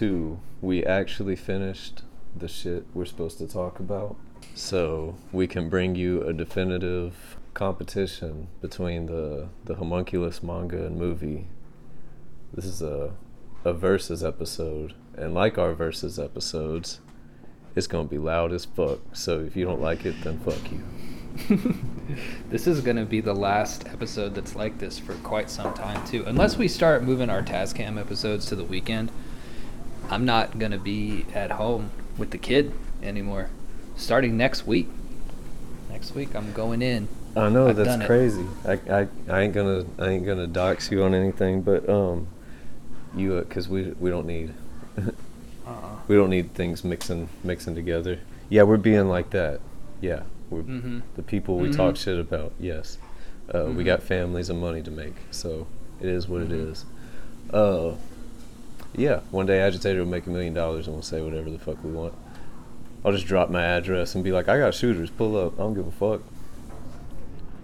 two, we actually finished the shit we're supposed to talk about. So we can bring you a definitive competition between the, the homunculus manga and movie. This is a, a versus episode. And like our versus episodes, it's going to be loud as fuck. So if you don't like it, then fuck you. this is going to be the last episode that's like this for quite some time too. Unless we start moving our Tascam episodes to the weekend, I'm not going to be at home with the kid anymore. Starting next week. Next week I'm going in. I know I've that's crazy. I, I, I ain't gonna I ain't gonna dox you on anything, but um, you because uh, we we don't need uh-uh. we don't need things mixing mixing together. Yeah, we're being like that. Yeah, we're mm-hmm. the people we mm-hmm. talk shit about. Yes, uh, mm-hmm. we got families and money to make, so it is what it mm-hmm. is. Uh, yeah, one day agitator will make a million dollars and we'll say whatever the fuck we want. I'll just drop my address and be like, I got shooters, pull up. I don't give a fuck.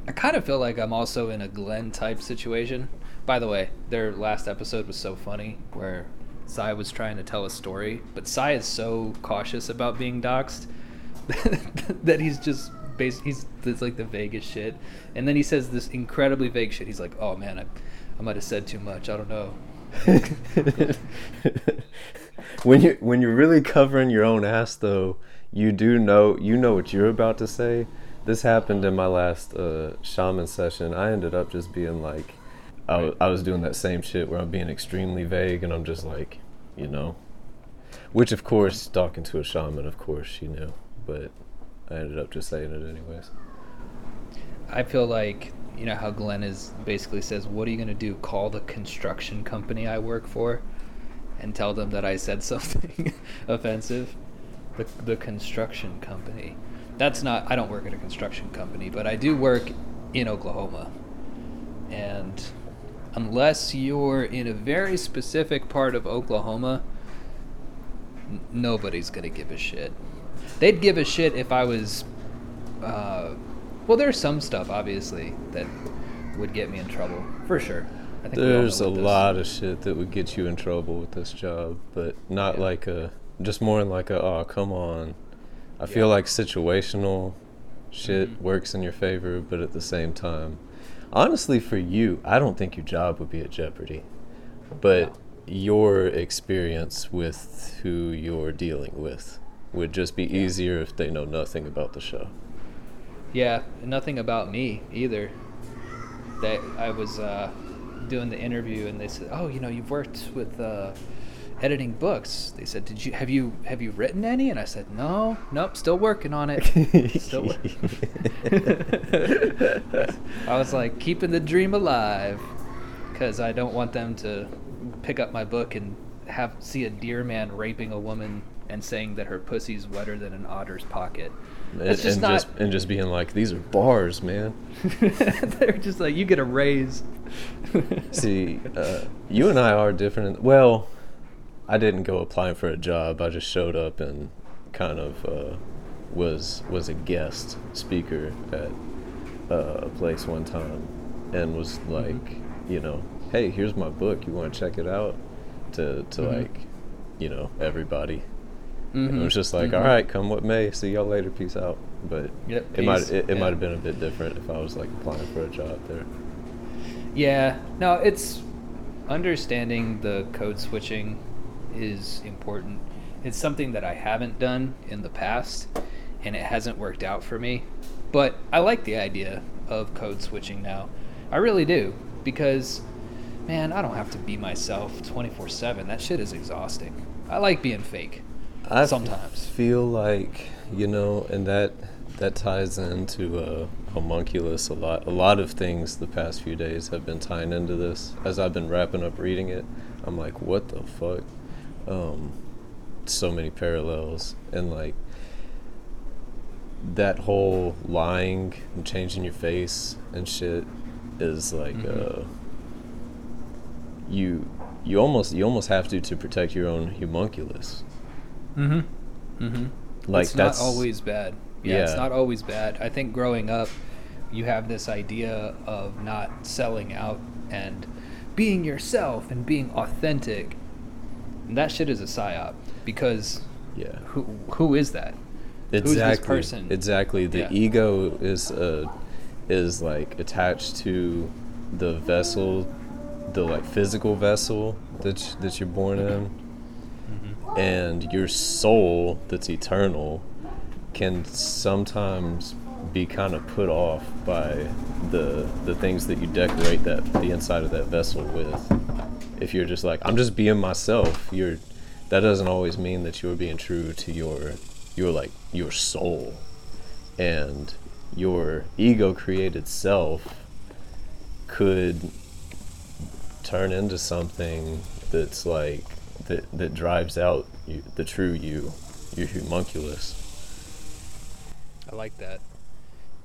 I kind of feel like I'm also in a Glenn type situation. By the way, their last episode was so funny where Sai was trying to tell a story, but Sai is so cautious about being doxxed that he's just based, he's it's like the vaguest shit. And then he says this incredibly vague shit. He's like, "Oh man, I I might have said too much. I don't know." when you when you're really covering your own ass though, you do know you know what you're about to say. This happened in my last uh, shaman session. I ended up just being like, I, w- I was doing that same shit where I'm being extremely vague and I'm just like, you know, which of course talking to a shaman, of course she knew, but I ended up just saying it anyways. I feel like you know how Glenn is basically says, "What are you going to do? Call the construction company I work for, and tell them that I said something offensive." The the construction company. That's not. I don't work at a construction company, but I do work in Oklahoma, and unless you're in a very specific part of Oklahoma, n- nobody's gonna give a shit. They'd give a shit if I was. Uh, well, there's some stuff obviously that would get me in trouble for sure. I think there's a lot of shit that would get you in trouble with this job, but not yeah. like a just more like a oh come on. I yeah. feel like situational shit mm-hmm. works in your favor, but at the same time, honestly, for you, I don't think your job would be at jeopardy, but your experience with who you're dealing with would just be easier if they know nothing about the show. Yeah, nothing about me either. That I was uh, doing the interview, and they said, "Oh, you know, you've worked with uh, editing books." They said, "Did you have you have you written any?" And I said, "No, nope, still working on it. still." I was like keeping the dream alive because I don't want them to pick up my book and have see a deer man raping a woman and saying that her pussy's wetter than an otter's pocket. It's just and not, just and just being like, these are bars, man. They're just like you get a raise. See, uh, you and I are different. well, I didn't go applying for a job. I just showed up and kind of uh, was was a guest speaker at uh, a place one time, and was mm-hmm. like, mm-hmm. you know, hey, here's my book. You want to check it out? To to mm-hmm. like, you know, everybody Mm-hmm. It was just like, mm-hmm. All right, come what may. See y'all later. Peace out. But yep, it might it, it yeah. might have been a bit different if I was like applying for a job there. Yeah. No, it's understanding the code switching is important. It's something that I haven't done in the past, and it hasn't worked out for me. But I like the idea of code switching now. I really do because, man, I don't have to be myself 24 7. That shit is exhausting. I like being fake. I sometimes feel like you know, and that that ties into uh, homunculus a lot. A lot of things the past few days have been tying into this. As I've been wrapping up reading it, I'm like, what the fuck? Um, so many parallels, and like that whole lying and changing your face and shit is like mm-hmm. uh, you you almost you almost have to to protect your own homunculus Mm-hmm. Mm-hmm. Like it's that's not always bad. Yeah, yeah, it's not always bad. I think growing up, you have this idea of not selling out and being yourself and being authentic. And that shit is a psyop because Yeah. who who is that? Who's this Exactly. person? Exactly. The Yeah. ego is uh is like attached to the vessel, the like physical vessel that that you're born in. And your soul that's eternal can sometimes be kind of put off by the the things that you decorate that the inside of that vessel with. If you're just like I'm just being myself, you're that doesn't always mean that you're being true to your your like your soul and your ego created self could turn into something that's like that that drives out you, the true you your homunculus. I like that.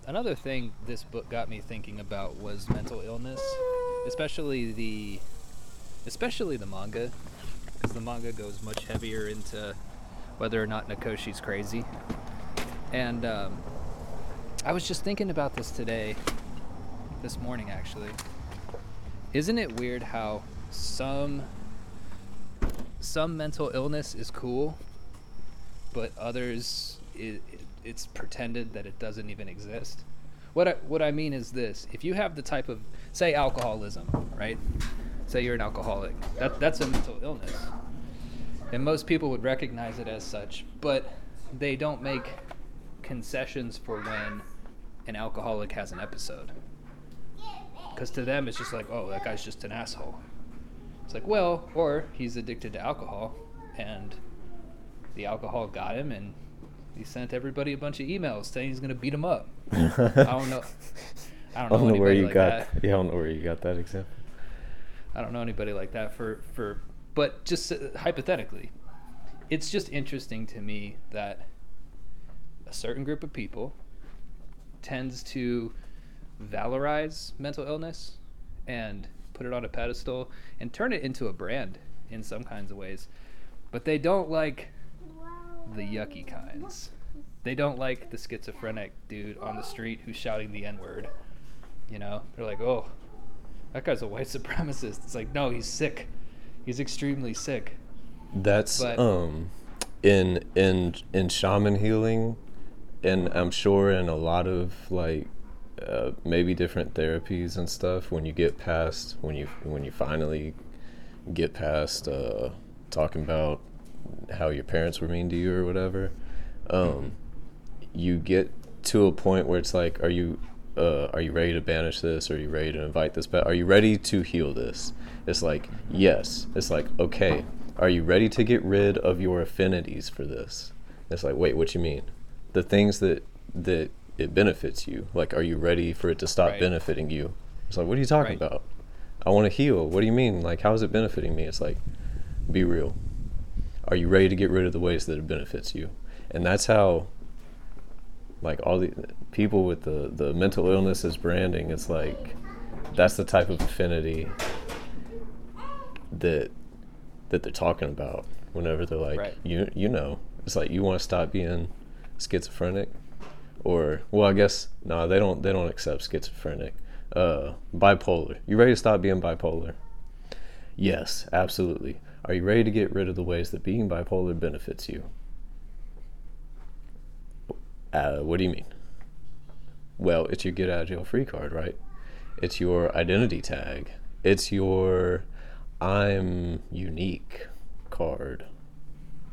Another thing this book got me thinking about was mental illness, especially the especially the manga because the manga goes much heavier into whether or not Nakoshi's crazy. And um, I was just thinking about this today, this morning actually. Isn't it weird how some some mental illness is cool, but others it, it, it's pretended that it doesn't even exist. What I, what I mean is this: if you have the type of say alcoholism, right? Say you're an alcoholic, that that's a mental illness, and most people would recognize it as such, but they don't make concessions for when an alcoholic has an episode. Because to them, it's just like, oh, that guy's just an asshole. It's like, well, or he's addicted to alcohol, and the alcohol got him, and he sent everybody a bunch of emails saying he's gonna beat him up. I don't know. I don't know, I don't know where you like got that. yeah I don't know where you got that example I don't know anybody like that for for but just uh, hypothetically it's just interesting to me that a certain group of people tends to valorize mental illness and put it on a pedestal and turn it into a brand in some kinds of ways but they don't like the yucky kinds they don't like the schizophrenic dude on the street who's shouting the n-word you know they're like oh that guy's a white supremacist. It's like, no, he's sick. He's extremely sick. That's But- um in in in shaman healing and I'm sure in a lot of like uh, maybe different therapies and stuff when you get past when you when you finally get past uh, talking about how your parents were mean to you or whatever um, you get to a point where it's like are you uh, are you ready to banish this? Are you ready to invite this back? Are you ready to heal this? It's like, yes. It's like, okay. Are you ready to get rid of your affinities for this? It's like, wait, what you mean? The things that that it benefits you. Like, are you ready for it to stop Right. benefiting you? It's like, what are you talking Right. about? I want to heal. What do you mean? Like, how is it benefiting me? It's like, be real. Are you ready to get rid of the ways that it benefits you? And that's how like all the people with the the mental illness as branding it's like that's the type of affinity that that they're talking about whenever they're like Right. you you know it's like you want to stop being schizophrenic or well i guess no they don't they don't accept schizophrenic uh bipolar you ready to stop being bipolar yes absolutely are you ready to get rid of the ways that being bipolar benefits you uh, what do you mean? Well, it's your get out of jail free card, right? It's your identity tag. It's your I'm unique card.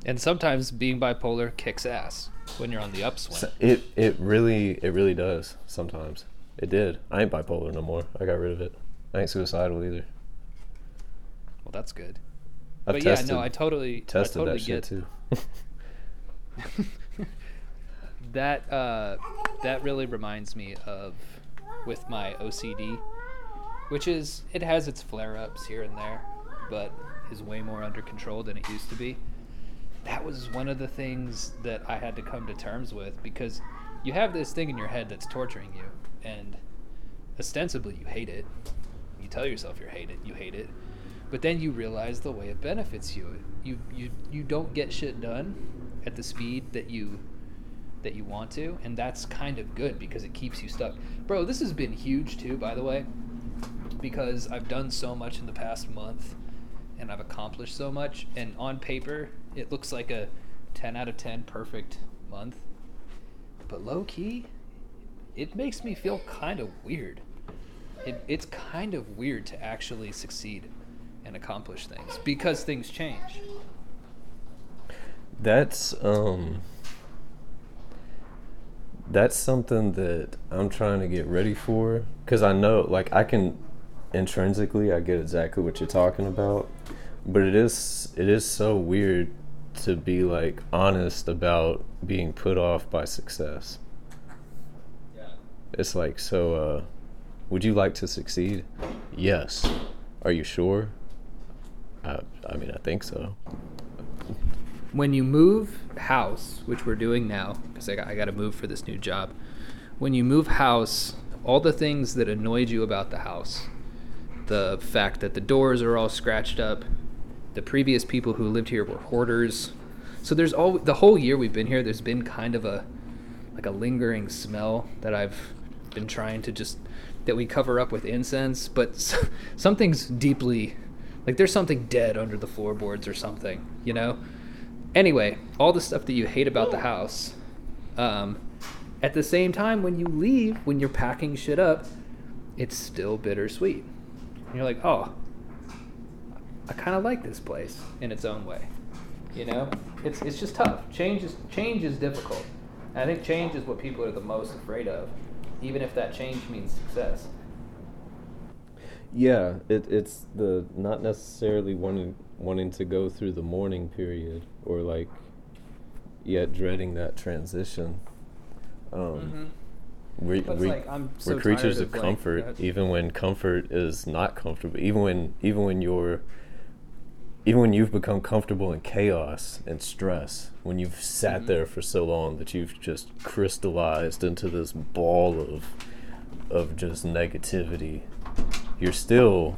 And sometimes being bipolar kicks ass when you're on the upswing. It it really it really does sometimes. It did. I ain't bipolar no more. I got rid of it. I ain't suicidal either. well, that's good. I've but tested, yeah, no, I totally, tested I totally that shit get too. that. Uh, that really reminds me of with my OCD, which is it has its flare-ups here and there, but is way more under control than it used to be. That was one of the things that I had to come to terms with because you have this thing in your head that's torturing you, and ostensibly you hate it. You tell yourself you hate it, you hate it, but then you realize the way it benefits you. You you you don't get shit done at the speed that you that you want to, and that's kind of good because it keeps you stuck. Bro, this has been huge too, by the way, because I've done so much in the past month, and I've accomplished so much. And on paper, it looks like a 10 out of 10 perfect month. But low key, it makes me feel kind of weird. It, it's kind of weird to actually succeed and accomplish things because things change. That's um that's something that I'm trying to get ready for cuz I know like I can intrinsically I get exactly what you're talking about, but it is it is so weird to be like honest about being put off by success. Yeah. It's like so uh would you like to succeed? Yes. Are you sure? I I mean, I think so. When you move house, which we're doing now, because I got, I got to move for this new job. When you move house, all the things that annoyed you about the house, the fact that the doors are all scratched up, the previous people who lived here were hoarders. So there's all the whole year we've been here. There's been kind of a like a lingering smell that I've been trying to just that we cover up with incense, but something's deeply like there's something dead under the floorboards or something, you know. Anyway, all the stuff that you hate about the house. Um, at the same time, when you leave, when you're packing shit up, it's still bittersweet. And you're like, oh, I kind of like this place in its own way. You know, it's it's just tough. Change is change is difficult. And I think change is what people are the most afraid of, even if that change means success. Yeah, it, it's the not necessarily wanting wanting to go through the mourning period or like yet dreading that transition. Um, Mm-hmm. We, we, like, I'm so we're creatures of of, like, comfort, even when comfort is not comfortable. Even when even when you're even when you've become comfortable in chaos and stress, when you've sat Mhm. there for so long that you've just crystallized into this ball of of just negativity, you're still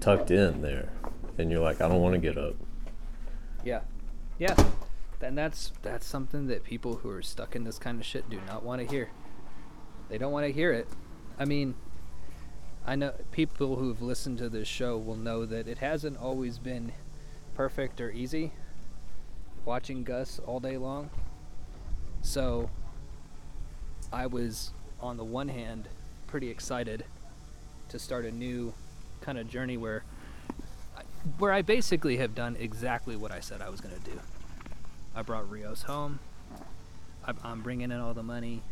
tucked in there, and you're like, I don't want to get up. Yeah, yeah. And that's that's something that people who are stuck in this kind of shit do not want to hear. They don't want to hear it. I mean, I know people who've listened to this show will know that it hasn't always been perfect or easy watching Gus all day long. So I was on the one hand pretty excited to start a new kind of journey where where I basically have done exactly what I said I was going to do. I brought Rios home. I'm, bringing in all the money.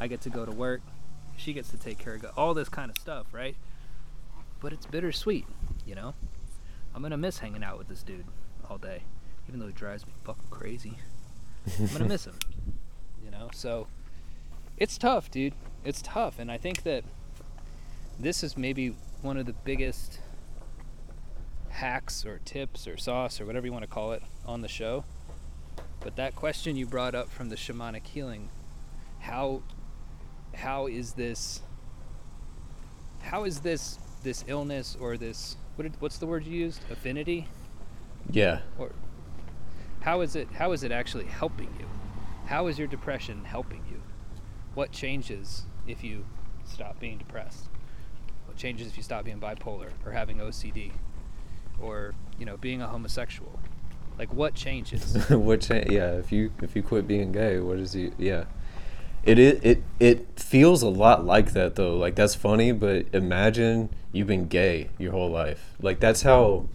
I get to go to work. She gets to take care of all this kind of stuff, right? But it's bittersweet, you know? I'm going to miss hanging out with this dude all day, even though he drives me fucking crazy. I'm going to miss him, you know? So it's tough, dude. It's tough. And I think that this is maybe one of the biggest hacks or tips or sauce or whatever you want to call it on the show. But that question you brought up from the shamanic healing, how how is this how is this this illness or this what did, what's the word you used? Affinity? Yeah, Or how is it how is it actually helping you? How is your depression helping you? What changes if you stop being depressed? What changes if you stop being bipolar or having OCD? Or, you know, being a homosexual? Like what changes? Which yeah, if you if you quit being gay, what is you yeah. It is it it feels a lot like that though. Like that's funny, but imagine you've been gay your whole life. Like that's how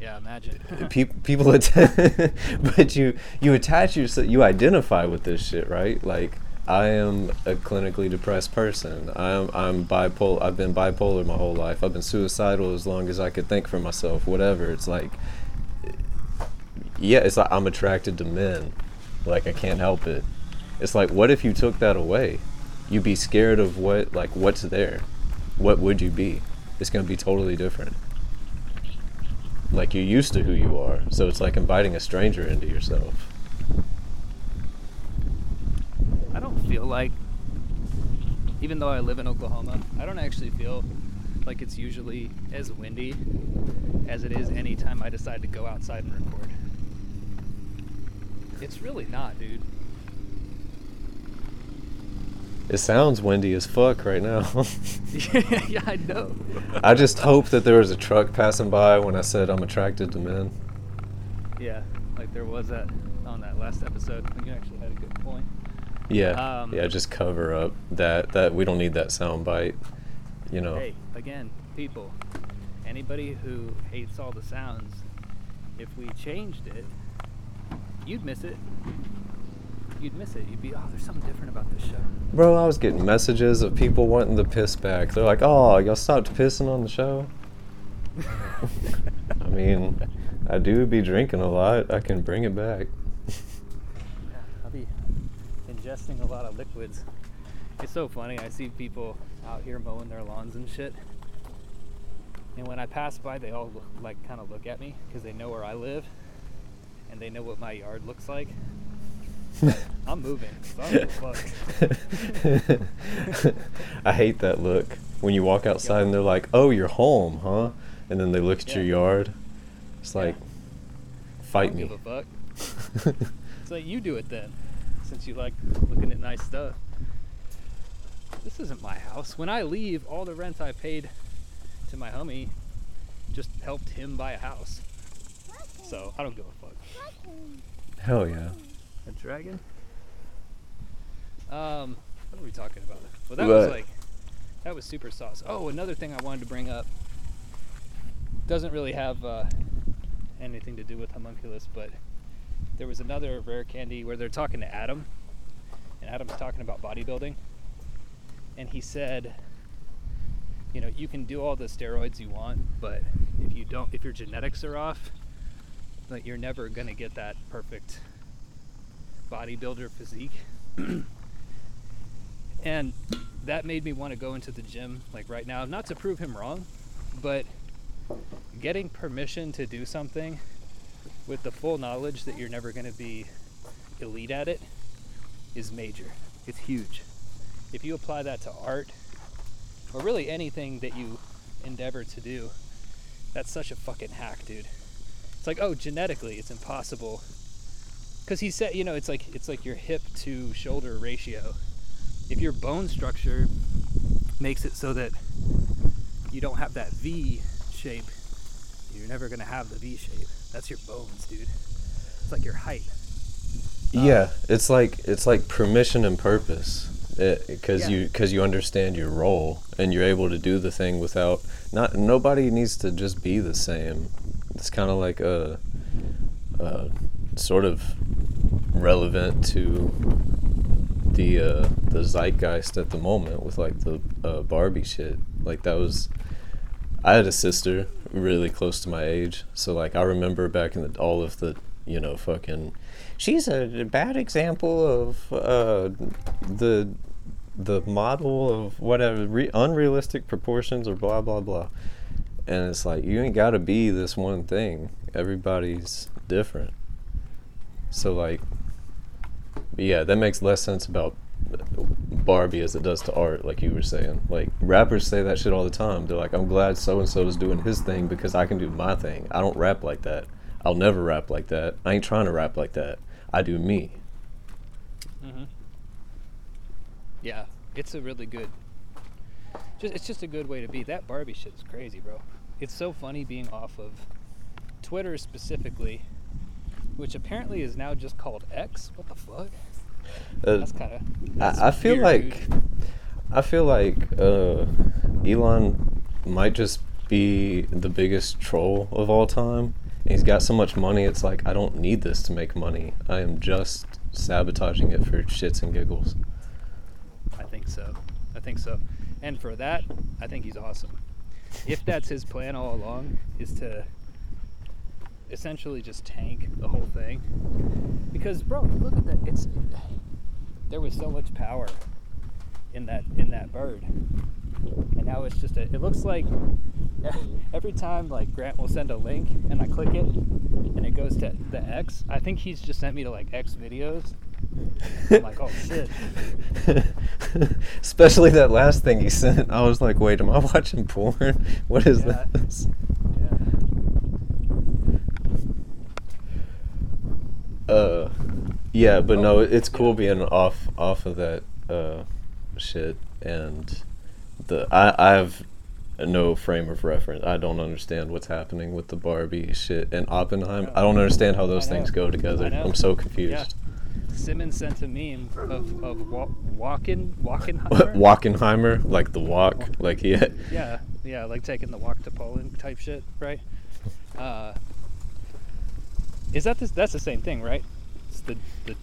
yeah, imagine. pe- people att- but you you attach yourself you identify with this shit, right? Like I am a clinically depressed person. I'm I'm bipolar. I've been bipolar my whole life. I've been suicidal as long as I could think for myself. Whatever. It's like yeah, it's like I'm attracted to men. Like I can't help it. It's like what if you took that away? You'd be scared of what like what's there. What would you be? It's gonna be totally different. Like you're used to who you are, so it's like inviting a stranger into yourself. I don't feel like, even though I live in Oklahoma, I don't actually feel like it's usually as windy as it is anytime I decide to go outside and record. It's really not, dude. It sounds windy as fuck right now. yeah, I know. I just hope that there was a truck passing by when I said I'm attracted to men. Yeah, like there was that on that last episode. You actually had a good point. Yeah, Um, yeah. Just cover up that that we don't need that sound bite. You know. Hey, again, people, anybody who hates all the sounds, if we changed it, you'd miss it. You'd miss it. You'd be, oh, there's something different about this show. Bro, I was getting messages of people wanting the piss back. They're like, "Oh, y'all stopped pissing on the show." I mean, I do be drinking a lot. I can bring it back. Yeah, I'll be ingesting a lot of liquids. It's so funny. I see people out here mowing their lawns and shit. And when I pass by, they all look, like kind of look at me because they know where I live and they know what my yard looks like. I'm moving. I don't give a fuck. I hate that look when you walk outside and they're like, "Oh, you're home, huh?" And then they look at your yard. It's Yeah. like, I fight don't me. give a fuck. It's like you do it then, since you like looking at nice stuff. This isn't my house. When I leave, all the rent I paid to my homie just helped him buy a house. So I don't give a fuck. Hell yeah. A dragon? Um, what are we talking about? Well, that was But- like, that was super sauce. Oh, another thing I wanted to bring up doesn't really have uh, anything to do with homunculus, but there was another rare candy where they're talking to Adam, and Adam's talking about bodybuilding, and he said, you know, you can do all the steroids you want, but if you don't, if your genetics are off, like you're never gonna get that perfect bodybuilder physique. and that made me want to go into the gym like right now, not to prove him wrong, but getting permission to do something with the full knowledge that you're never going to be elite at it is major. It's huge. If you apply that to art or really anything that you endeavor to do, that's such a fucking hack, dude. It's like, oh, genetically, it's impossible because he said you know it's like it's like your hip to shoulder ratio. If your bone structure makes it so that you don't have that v shape you're never going to have the v shape. That's your bones dude. It's like your height. Yeah, it's like it's like permission and purpose, because Yeah. you because you understand your role and you're able to do the thing without not nobody needs to just be the same. It's kind of like a, a sort of relevant to the uh, the zeitgeist at the moment with like the uh, Barbie shit. Like that was. I had a sister really close to my age, so like I remember back in the all of the you know fucking. She's a bad example of uh, the the model of whatever re- unrealistic proportions or blah blah blah. And it's like you ain't got to be this one thing. Everybody's different. So like, yeah, that makes less sense about Barbie as it does to art, like you were saying. Like rappers say that shit all the time. They're like, I'm glad so and so is doing his thing because I can do my thing. I don't rap like that. I'll never rap like that. I ain't trying to rap like that. I do me. mm-hmm. yeah it's a really good just it's just a good way to be that barbie shit is crazy bro it's so funny being off of twitter specifically which apparently is now just called x what the fuck Uh, that's kind of I, I feel like I feel like uh, Elon might just be the biggest troll of all time. And he's got so much money. It's like I don't need this to make money. I am just sabotaging it for shits and giggles. I think so. I think so. And for that, I think he's awesome. If that's his plan all along, is to essentially just tank the whole thing. Because, bro, look at that. It's there was so much power in that in that bird, and now it's just a. It looks like every time like Grant will send a link and I click it, and it goes to the X. I think he's just sent me to like X videos. I'm like, oh shit. Especially that last thing he sent. I was like, wait, am I watching porn? What is Yeah. this? Yeah. Uh, yeah, but no, Oh, it's cool being off off of that uh, shit, and the I I have no frame of reference. I don't understand what's happening with the Barbie shit and Oppenheimer. I don't understand how those things go together. I'm so confused. Yeah. Simmons sent a meme of of wa- walking Walkenheimer. Wackenheimer, like the walk, like he had, Yeah, yeah, like taking the walk to Poland type shit, right? Uh, is that this? That's the same thing, right? It's the the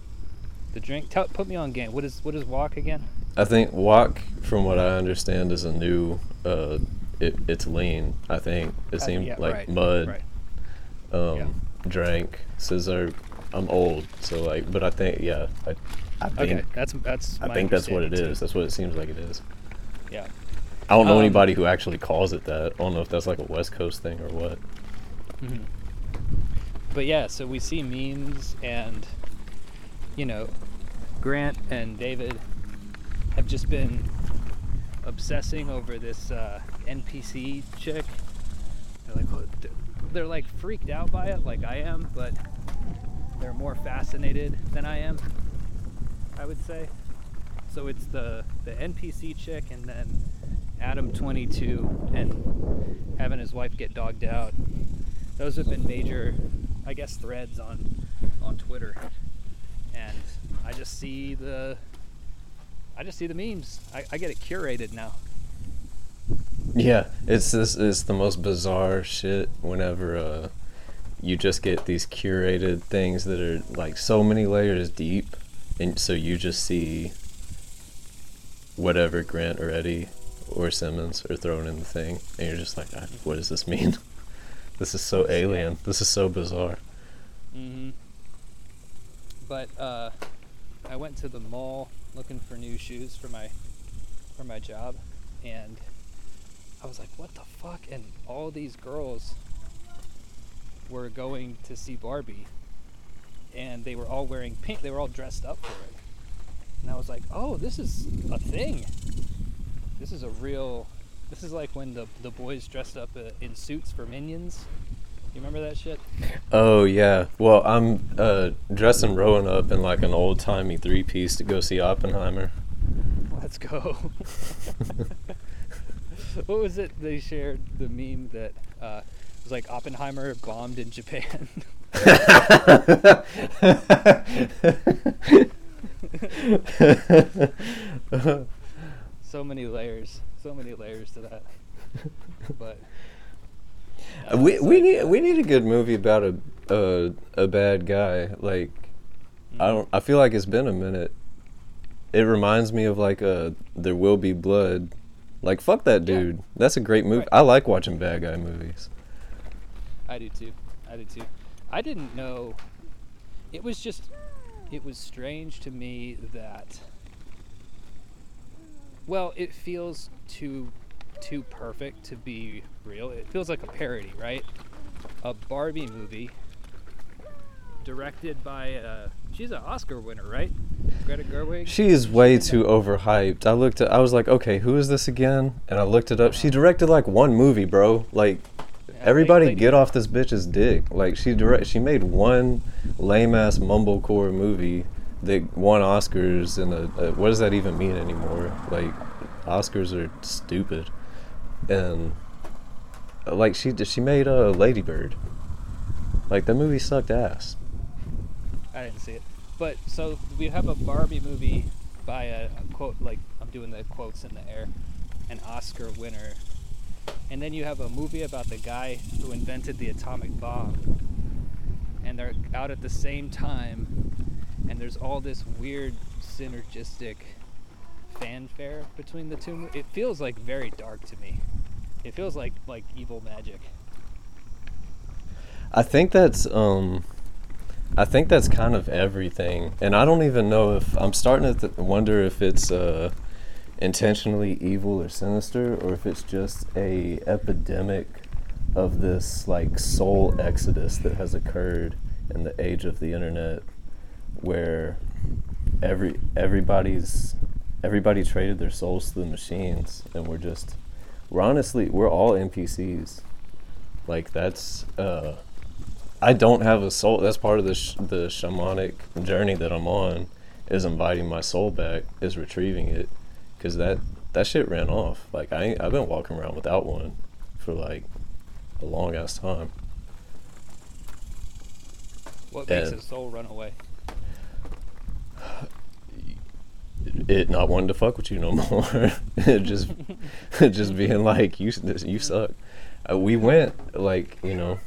the drink. Tell, put me on game. What is what is walk again? I think walk, from what I understand, is a new. Uh, it, it's lean. I think it Uh, yeah, like right, mud. Right. Um, Yeah. drank scissor. I'm old, so like, but I think yeah, I, I think Okay, that's that's. I my think that's what it understanding, is. That's what it seems like it is. Yeah. I don't know Um, anybody who actually calls it that. I don't know if that's like a West Coast thing or what. Mhm. But yeah, so we see memes and you know, Grant and David have just been obsessing over this uh, NPC chick. They're like, "What the-" they're like freaked out by it, like I am, but they're more fascinated than I am. I would say. So it's the the NPC chick and then Adam 22 and having his wife get dogged out. Those have been major, I guess, threads on on Twitter, and I just see the I just see the memes. I, I get it curated now. Yeah, it's this it's the most bizarre shit whenever uh you just get these curated things that are like so many layers deep and so you just see whatever Grant or Eddie or Simmons are throwing in the thing and you're just like "Ah, what does this mean? this is so alien. This is so bizarre. Mm-hmm. But uh, I went to the mall looking for new shoes for my for my job, and I was like, "What the fuck?" And all these girls were going to see Barbie, and they were all wearing pink. They were all dressed up for it, and I was like, "Oh, this is a thing. This is a real." This is like when the the boys dressed up uh, in suits for Minions. You remember that shit? Oh yeah. Well, I'm uh dressing Rowan up in like an old-timey three-piece to go see Oppenheimer. Let's go. what was it they shared the meme that uh, was like Oppenheimer bombed in Japan? so many layers, so many layers to that. But uh, we we like, need uh, we need a good movie about a a a bad guy. Like I mm, don't I feel like it's been a minute. It reminds me of like a There Will Be Blood. Like fuck that Yeah. dude. That's a great movie. Right. I like watching bad guy movies. I do too. I do too. I didn't know. It was just. It was strange to me that. Well, it feels too, too perfect to be real. It feels like a parody, right? A Barbie movie. Directed by. Uh, she's an Oscar winner, right? Greta Gerwig. She is way too overhyped. I looked at I was like, "Okay, who is this again?" And I looked it up. She directed like one movie, bro. Like Everybody get off this bitch's dick. Like she direct she made one lame ass mumblecore movie that won Oscars and what does that even mean anymore? Like Oscars are stupid. And uh, like she she made a uh, Lady Bird. Like that movie sucked ass. I didn't see it. But so we have a Barbie movie by a, a quote like I'm doing the quotes in the air, an Oscar winner, and then you have a movie about the guy who invented the atomic bomb, and they're out at the same time, there's all this weird synergistic fanfare between the two. It feels like very dark to me. It feels like like evil magic. I think that's um I think that's kind of everything. And I don't even know if I'm starting to th- wonder if it's uh intentionally evil or sinister or if it's just a epidemic of this like soul exodus that has occurred in the age of the internet where every everybody's everybody traded their souls to the machines and we're just we're honestly we're all NPCs. Like that's uh I don't have a soul. That's part of the sh- the shamanic journey that I'm on is inviting my soul back, is retrieving it, because that that shit ran off. Like I I've been walking around without one for like a long ass time. What makes a soul run away? It not wanting to fuck with you no more. just just being like you you suck. Uh, we went like you know,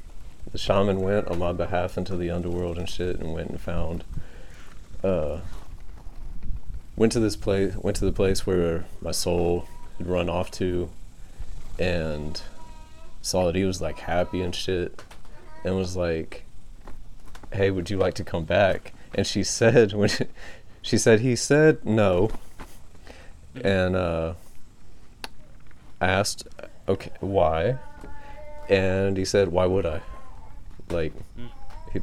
the shaman went on my behalf into the underworld and shit, and went and found. Uh, went to this place. Went to the place where my soul had run off to, and saw that he was like happy and shit, and was like, "Hey, would you like to come back?" And she said when she said he said no, and uh, asked, "Okay, why?" And he said, "Why would I? Like, Mm. he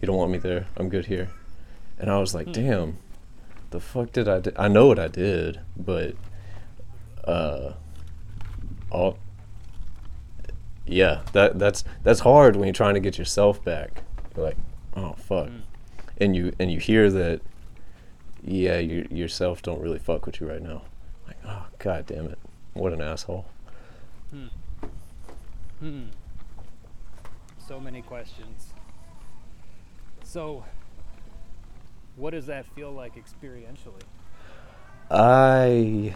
he don't want me there. I'm good here." And I was like, Hmm. "Damn, the fuck did I? do? I know what I did, but uh, all." Yeah, that that's that's hard when you're trying to get yourself back. You're like, oh fuck, Mm. and you and you hear that, yeah, you yourself don't really fuck with you right now. Like, oh god damn it, what an asshole. Hmm. Hmm. So many questions. So, what does that feel like experientially? I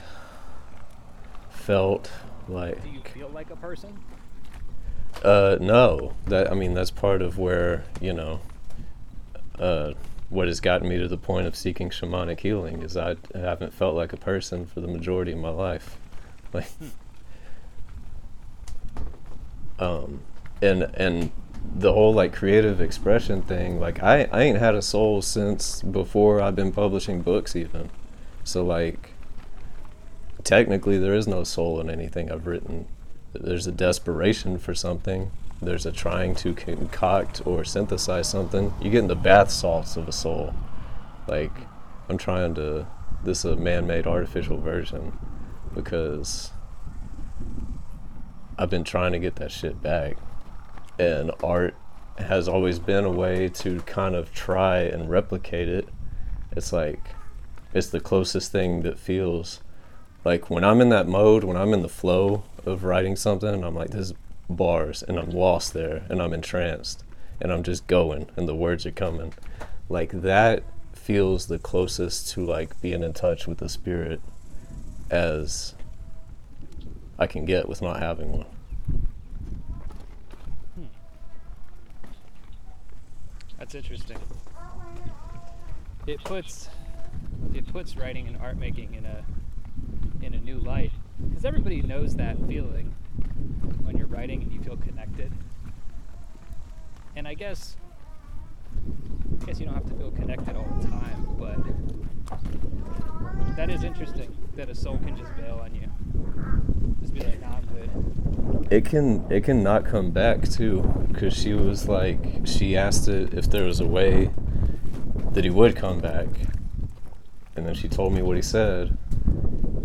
felt like Do you feel like a person? Uh, no. That I mean, that's part of where you know, uh, what has gotten me to the point of seeking shamanic healing is I haven't felt like a person for the majority of my life, like, um, and and the whole like creative expression thing. Like, I I ain't had a soul since before I've been publishing books even, so like. Technically, there is no soul in anything I've written there's a desperation for something there's a trying to concoct or synthesize something you get in the bath salts of a soul. Like i'm trying to this is a man-made artificial version because i've been trying to get that shit back. And art has always been a way to kind of try and replicate it. It's like it's the closest thing that feels like when I'm in that mode, when I'm in the flow of writing something, and I'm like, this is bars, and I'm lost there, and I'm entranced, and I'm just going, and the words are coming. Like that feels the closest to like being in touch with the spirit as I can get with not having one. Hmm. That's interesting. It puts it puts writing and art making in a in a new light because everybody knows that feeling writing and you feel connected. And I guess I guess you don't have to feel connected all the time, but that is interesting that a soul can just bail on you. Just be like, nah, I'm good. It can it can not come back too, because she was like she asked it if there was a way that he would come back, and then she told me what he said,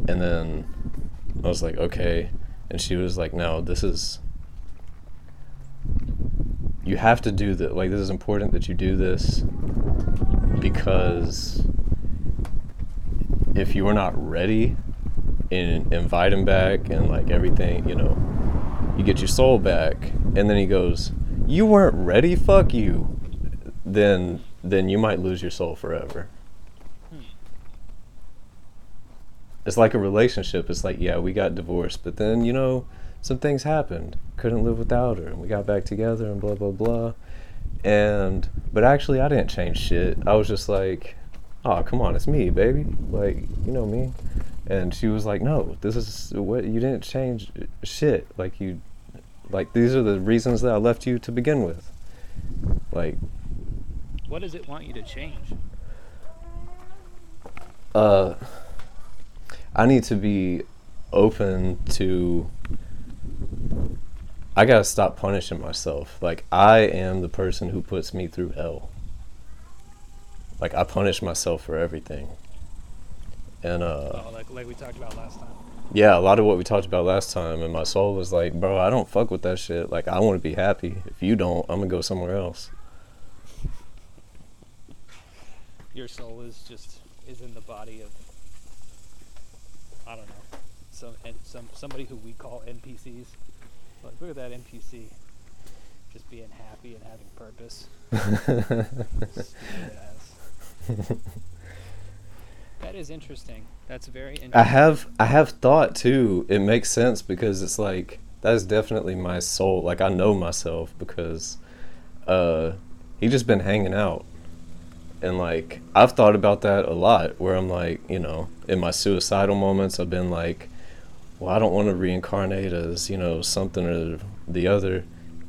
and then I was like okay, and she was like no, this is you have to do that. Like this is important that you do this because if you are not ready and invite him back and like everything, you know, you get your soul back, and then he goes, "You weren't ready, fuck you." Then then you might lose your soul forever. It's like a relationship. It's like, yeah, we got divorced, but then, you know, some things happened. Couldn't live without her, and we got back together and blah blah blah. And but actually I didn't change shit. I was just like, "Oh, come on, it's me, baby." Like, you know me. And she was like, "No, this is what you didn't change shit. Like you like these are the reasons that I left you to begin with." Like What does it want you to change? uh I need to be open to I gotta stop punishing myself. Like I am the person who puts me through hell. Like I punish myself for everything. And uh Oh, like like we talked about last time. yeah, a lot of what we talked about last time and my soul was like, bro, I don't fuck with that shit. Like I wanna be happy. If you don't, I'm gonna go somewhere else. Your soul is just is in the body of I don't know some some somebody who we call NPCs. Like look at that NPC, just being happy and having purpose. that is interesting. That's very interesting. I have I have thought too. It makes sense because it's like that is definitely my soul. Like I know myself because uh he just been hanging out. And like I've thought about that a lot where I'm like, you know, in my suicidal moments I've been like well, I don't want to reincarnate as, you know, something or the other.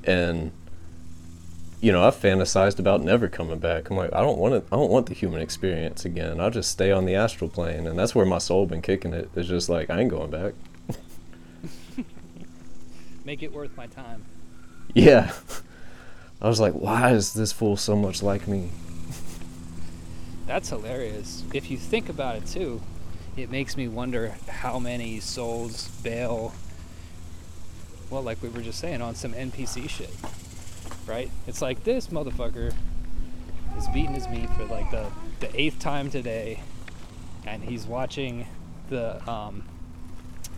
And, you know, I've fantasized about never coming back. I'm like, I don't want to, I don't want the human experience again. I'll just stay on the astral plane. And that's where my soul been kicking it. It's just like, I ain't going back. Make it worth my time. Yeah. I was like, why is this fool so much like me? That's hilarious. If you think about it too, it makes me wonder how many souls bail well like we were just saying on some npc shit right? It's like this motherfucker is beating his meat for like the the eighth time today and he's watching the um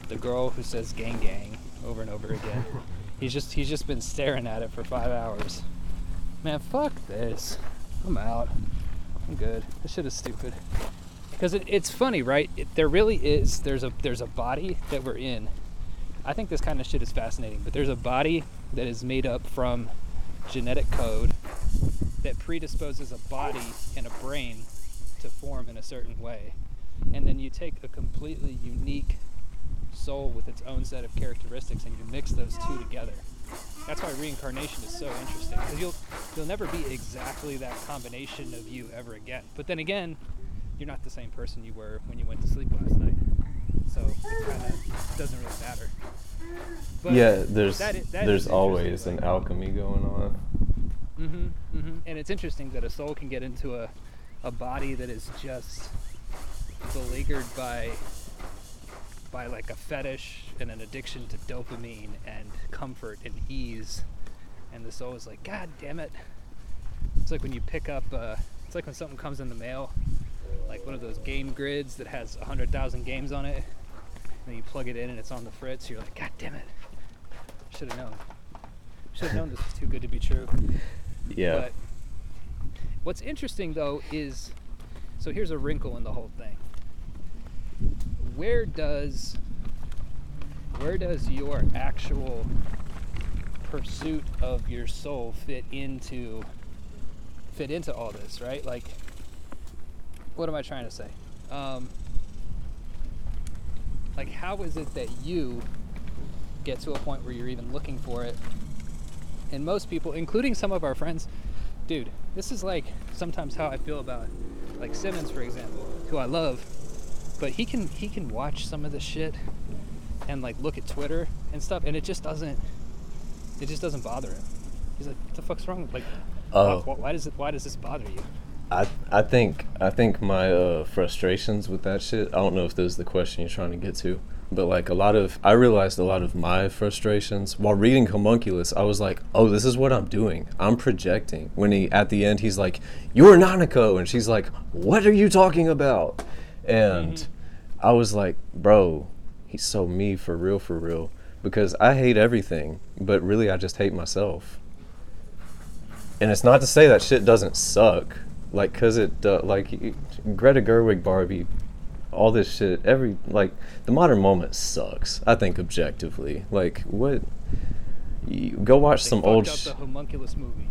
the girl who says gang gang over and over again. He's just he's just been staring at it for five hours. Man fuck this. I'm out i'm good this shit is stupid because it, it's funny, right? It, there really is. There's a there's a body that we're in. I think this kind of shit is fascinating, but there's a body that is made up from genetic code that predisposes a body and a brain to form in a certain way, and then you take a completely unique soul with its own set of characteristics and you mix those two together. That's why reincarnation is so interesting because you'll you'll never be exactly that combination of you ever again. But then again, you're not the same person you were when you went to sleep last night. So it kind of doesn't really matter. But yeah, there's that, that there's always an alchemy going on. Mm-hmm, mm-hmm. And it's interesting that a soul can get into a, a body that is just beleaguered by by like a fetish and an addiction to dopamine and comfort and ease. And the soul is like, God damn it. It's like when you pick up, uh, it's like when something comes in the mail like one of those game grids that has 100,000 games on it. And then you plug it in and it's on the fritz. You're like, God damn it. Should have known. Should have known this was too good to be true. Yeah. But what's interesting though is so here's a wrinkle in the whole thing. Where does where does your actual pursuit of your soul fit into fit into all this, right? Like what am I trying to say? Um, like, how is it that you get to a point where you're even looking for it? And most people, including some of our friends, dude, this is like sometimes how I feel about like Simmons, for example, who I love, but he can he can watch some of the shit and like look at Twitter and stuff, and it just doesn't it just doesn't bother him. He's like, what the fuck's wrong? With like, oh. why, why does it? Why does this bother you? I I think I think my uh, frustrations with that shit. I don't know if this is the question you're trying to get to, but like a lot of I realized a lot of my frustrations while reading Homunculus. I was like, oh, this is what I'm doing. I'm projecting. When he at the end, he's like, "You're Nanako," and she's like, "What are you talking about?" And mm-hmm. I was like, bro, he's so me for real, for real. Because I hate everything, but really I just hate myself. And it's not to say that shit doesn't suck like because it uh, like Greta Gerwig Barbie all this shit every like the modern moment sucks I think objectively like what you go watch they some old sh- the homunculus movie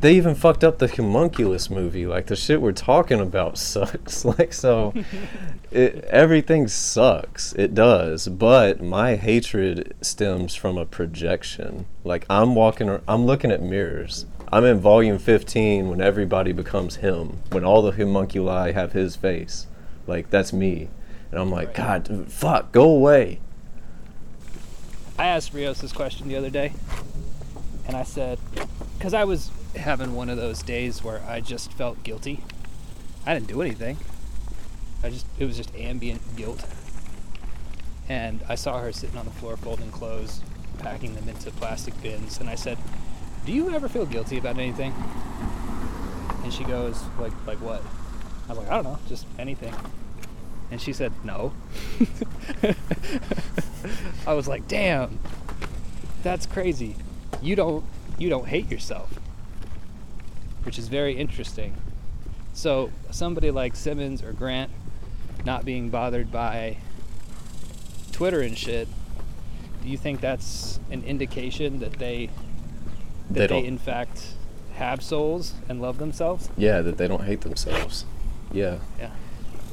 they even fucked up the homunculus movie like the shit we're talking about sucks like so it, everything sucks it does but my hatred stems from a projection like i'm walking i'm looking at mirrors I'm in volume 15 when everybody becomes him, when all the homunculi have his face. Like, that's me. And I'm like, God, fuck, go away. I asked Rios this question the other day, and I said, because I was having one of those days where I just felt guilty. I didn't do anything. I just, it was just ambient guilt. And I saw her sitting on the floor folding clothes, packing them into plastic bins, and I said, do you ever feel guilty about anything? And she goes, like, like what? I was like, I don't know, just anything. And she said, No. I was like, Damn, that's crazy. You don't you don't hate yourself. Which is very interesting. So somebody like Simmons or Grant not being bothered by Twitter and shit, do you think that's an indication that they that They they, in fact have souls and love themselves? Yeah, that they don't hate themselves. Yeah. Yeah.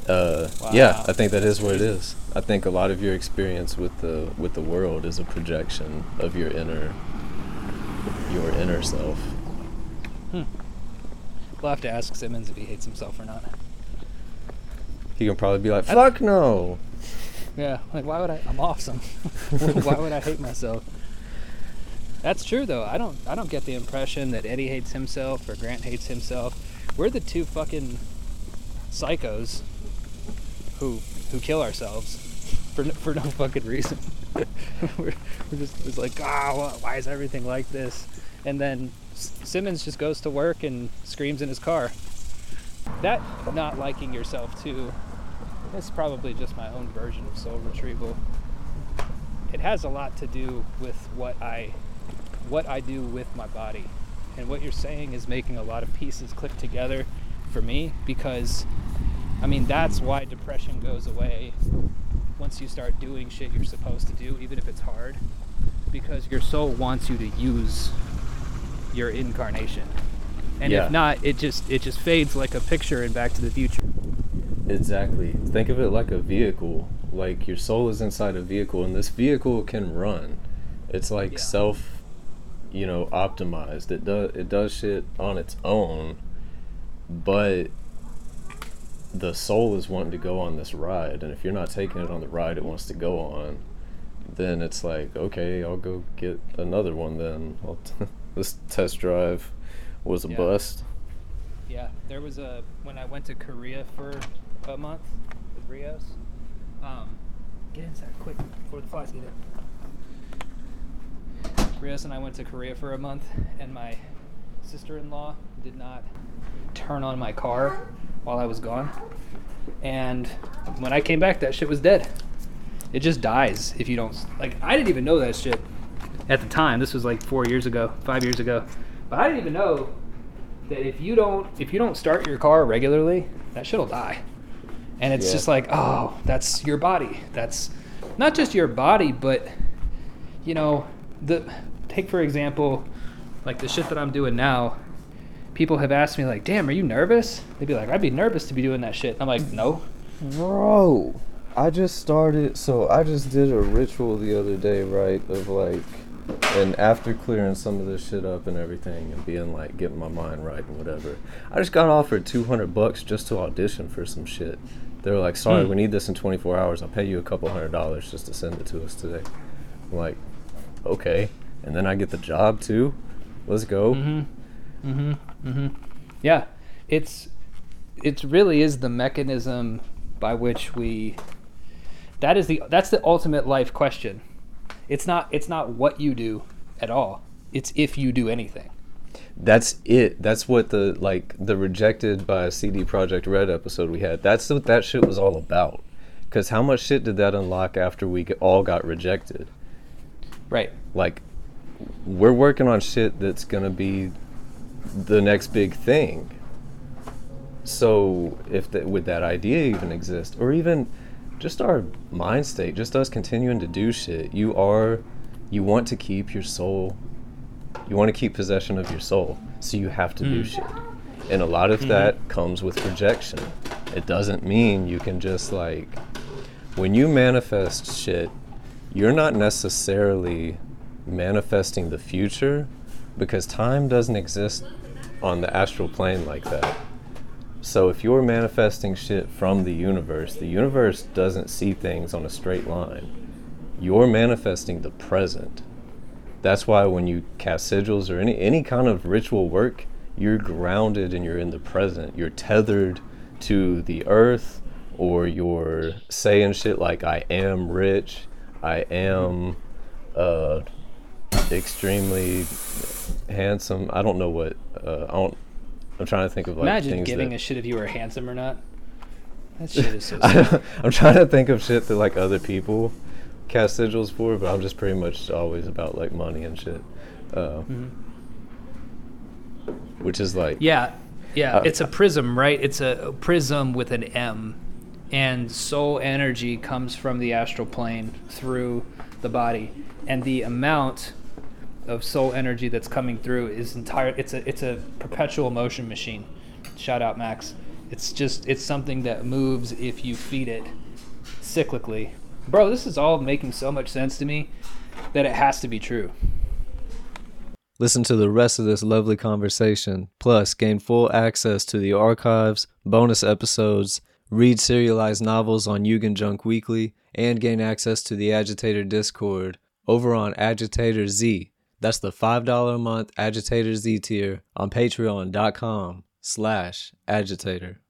Uh, Yeah, I think that is what it is. I think a lot of your experience with the with the world is a projection of your inner your inner self. We'll have to ask Simmons if he hates himself or not. He can probably be like, "Fuck no." Yeah, like why would I? I'm awesome. why would I hate myself? That's true though. I don't. I don't get the impression that Eddie hates himself or Grant hates himself. We're the two fucking psychos who who kill ourselves for no, for no fucking reason. we're, we're just it's like ah, wh- why is everything like this? And then Simmons just goes to work and screams in his car. That not liking yourself too it's probably just my own version of soul retrieval. It has a lot to do with what I what I do with my body. And what you're saying is making a lot of pieces click together for me because I mean that's why depression goes away once you start doing shit you're supposed to do even if it's hard because your soul wants you to use your incarnation. And Yeah. if not, it just it just fades like a picture in Back to the Future. Exactly. Think of it like a vehicle. Like your soul is inside a vehicle, and this vehicle can run. It's like Yeah. self, you know, optimized. It does it does shit on its own, but the soul is wanting to go on this ride, and if you're not taking it on the ride it wants to go on, then it's like okay, I'll go get another one. Then this test drive was a Yeah. bust. Yeah, there was a when I went to Korea for a month with Rios. Um, get inside quick before the flies get in. Rios and I went to Korea for a month, and my sister-in-law did not turn on my car while I was gone. And when I came back, that shit was dead. It just dies if you don't like. I didn't even know that shit at the time. This was like four years ago, five years ago. But I didn't even know that if you don't if you don't start your car regularly, that shit'll die. And it's Yeah. just like, oh, that's your body. That's not just your body, but you know, the take for example, like the shit that I'm doing now. People have asked me like, "Damn, are you nervous?" They'd be like, "I'd be nervous to be doing that shit." I'm like, "No." Bro, I just started. So I just did a ritual the other day, right? Of like, and after clearing some of this shit up and everything, and being like, getting my mind right and whatever, I just got offered two hundred bucks just to audition for some shit. They were like, "Sorry, Hmm. we need this in twenty four hours. I'll pay you a couple hundred dollars just to send it to us today." I'm like, okay, and then I get the job too. Let's go. Mm-hmm. Mm-hmm. Mm-hmm. Yeah, it's it really is the mechanism by which we. That is the that's the ultimate life question. It's not it's not what you do at all. It's if you do anything. That's it. That's what the like the rejected by CD Projekt Red episode we had. That's what that shit was all about. Because how much shit did that unlock after we all got rejected? Right. Like, we're working on shit that's gonna be the next big thing. So if that would that idea even exist, or even just our mind state, just us continuing to do shit, you are, you want to keep your soul you want to keep possession of your soul, so you have to do Mm. shit. And a lot of that comes with projection. It doesn't mean you can just like when you manifest shit, you're not necessarily manifesting the future because time doesn't exist on the astral plane like that. So if you're manifesting shit from the universe, the universe doesn't see things on a straight line. You're manifesting the present. That's why when you cast sigils or any any kind of ritual work, you're grounded and you're in the present. You're tethered to the earth or you're saying shit like I am rich, I am uh extremely handsome. I don't know what uh I don't I'm trying to think of like Imagine things giving that, a shit if you were handsome or not. That shit is so. I'm trying to think of shit that like other people cast sigils for, but I'm just pretty much always about like money and shit. Uh, Which is like Yeah, yeah. Uh, it's a prism, right? It's a prism with an M, and soul energy comes from the astral plane through the body, and the amount of soul energy that's coming through is entire. It's a it's a perpetual motion machine. Shout out Max. It's just it's something that moves if you feed it cyclically. Bro, this is all making so much sense to me that it has to be true. Listen to the rest of this lovely conversation, plus gain full access to the archives, bonus episodes, read serialized novels on Yugen Junk Weekly, and gain access to the Agitator Discord over on Agitator Z. That's the $5 a month Agitator Z tier on patreon.com slash agitator.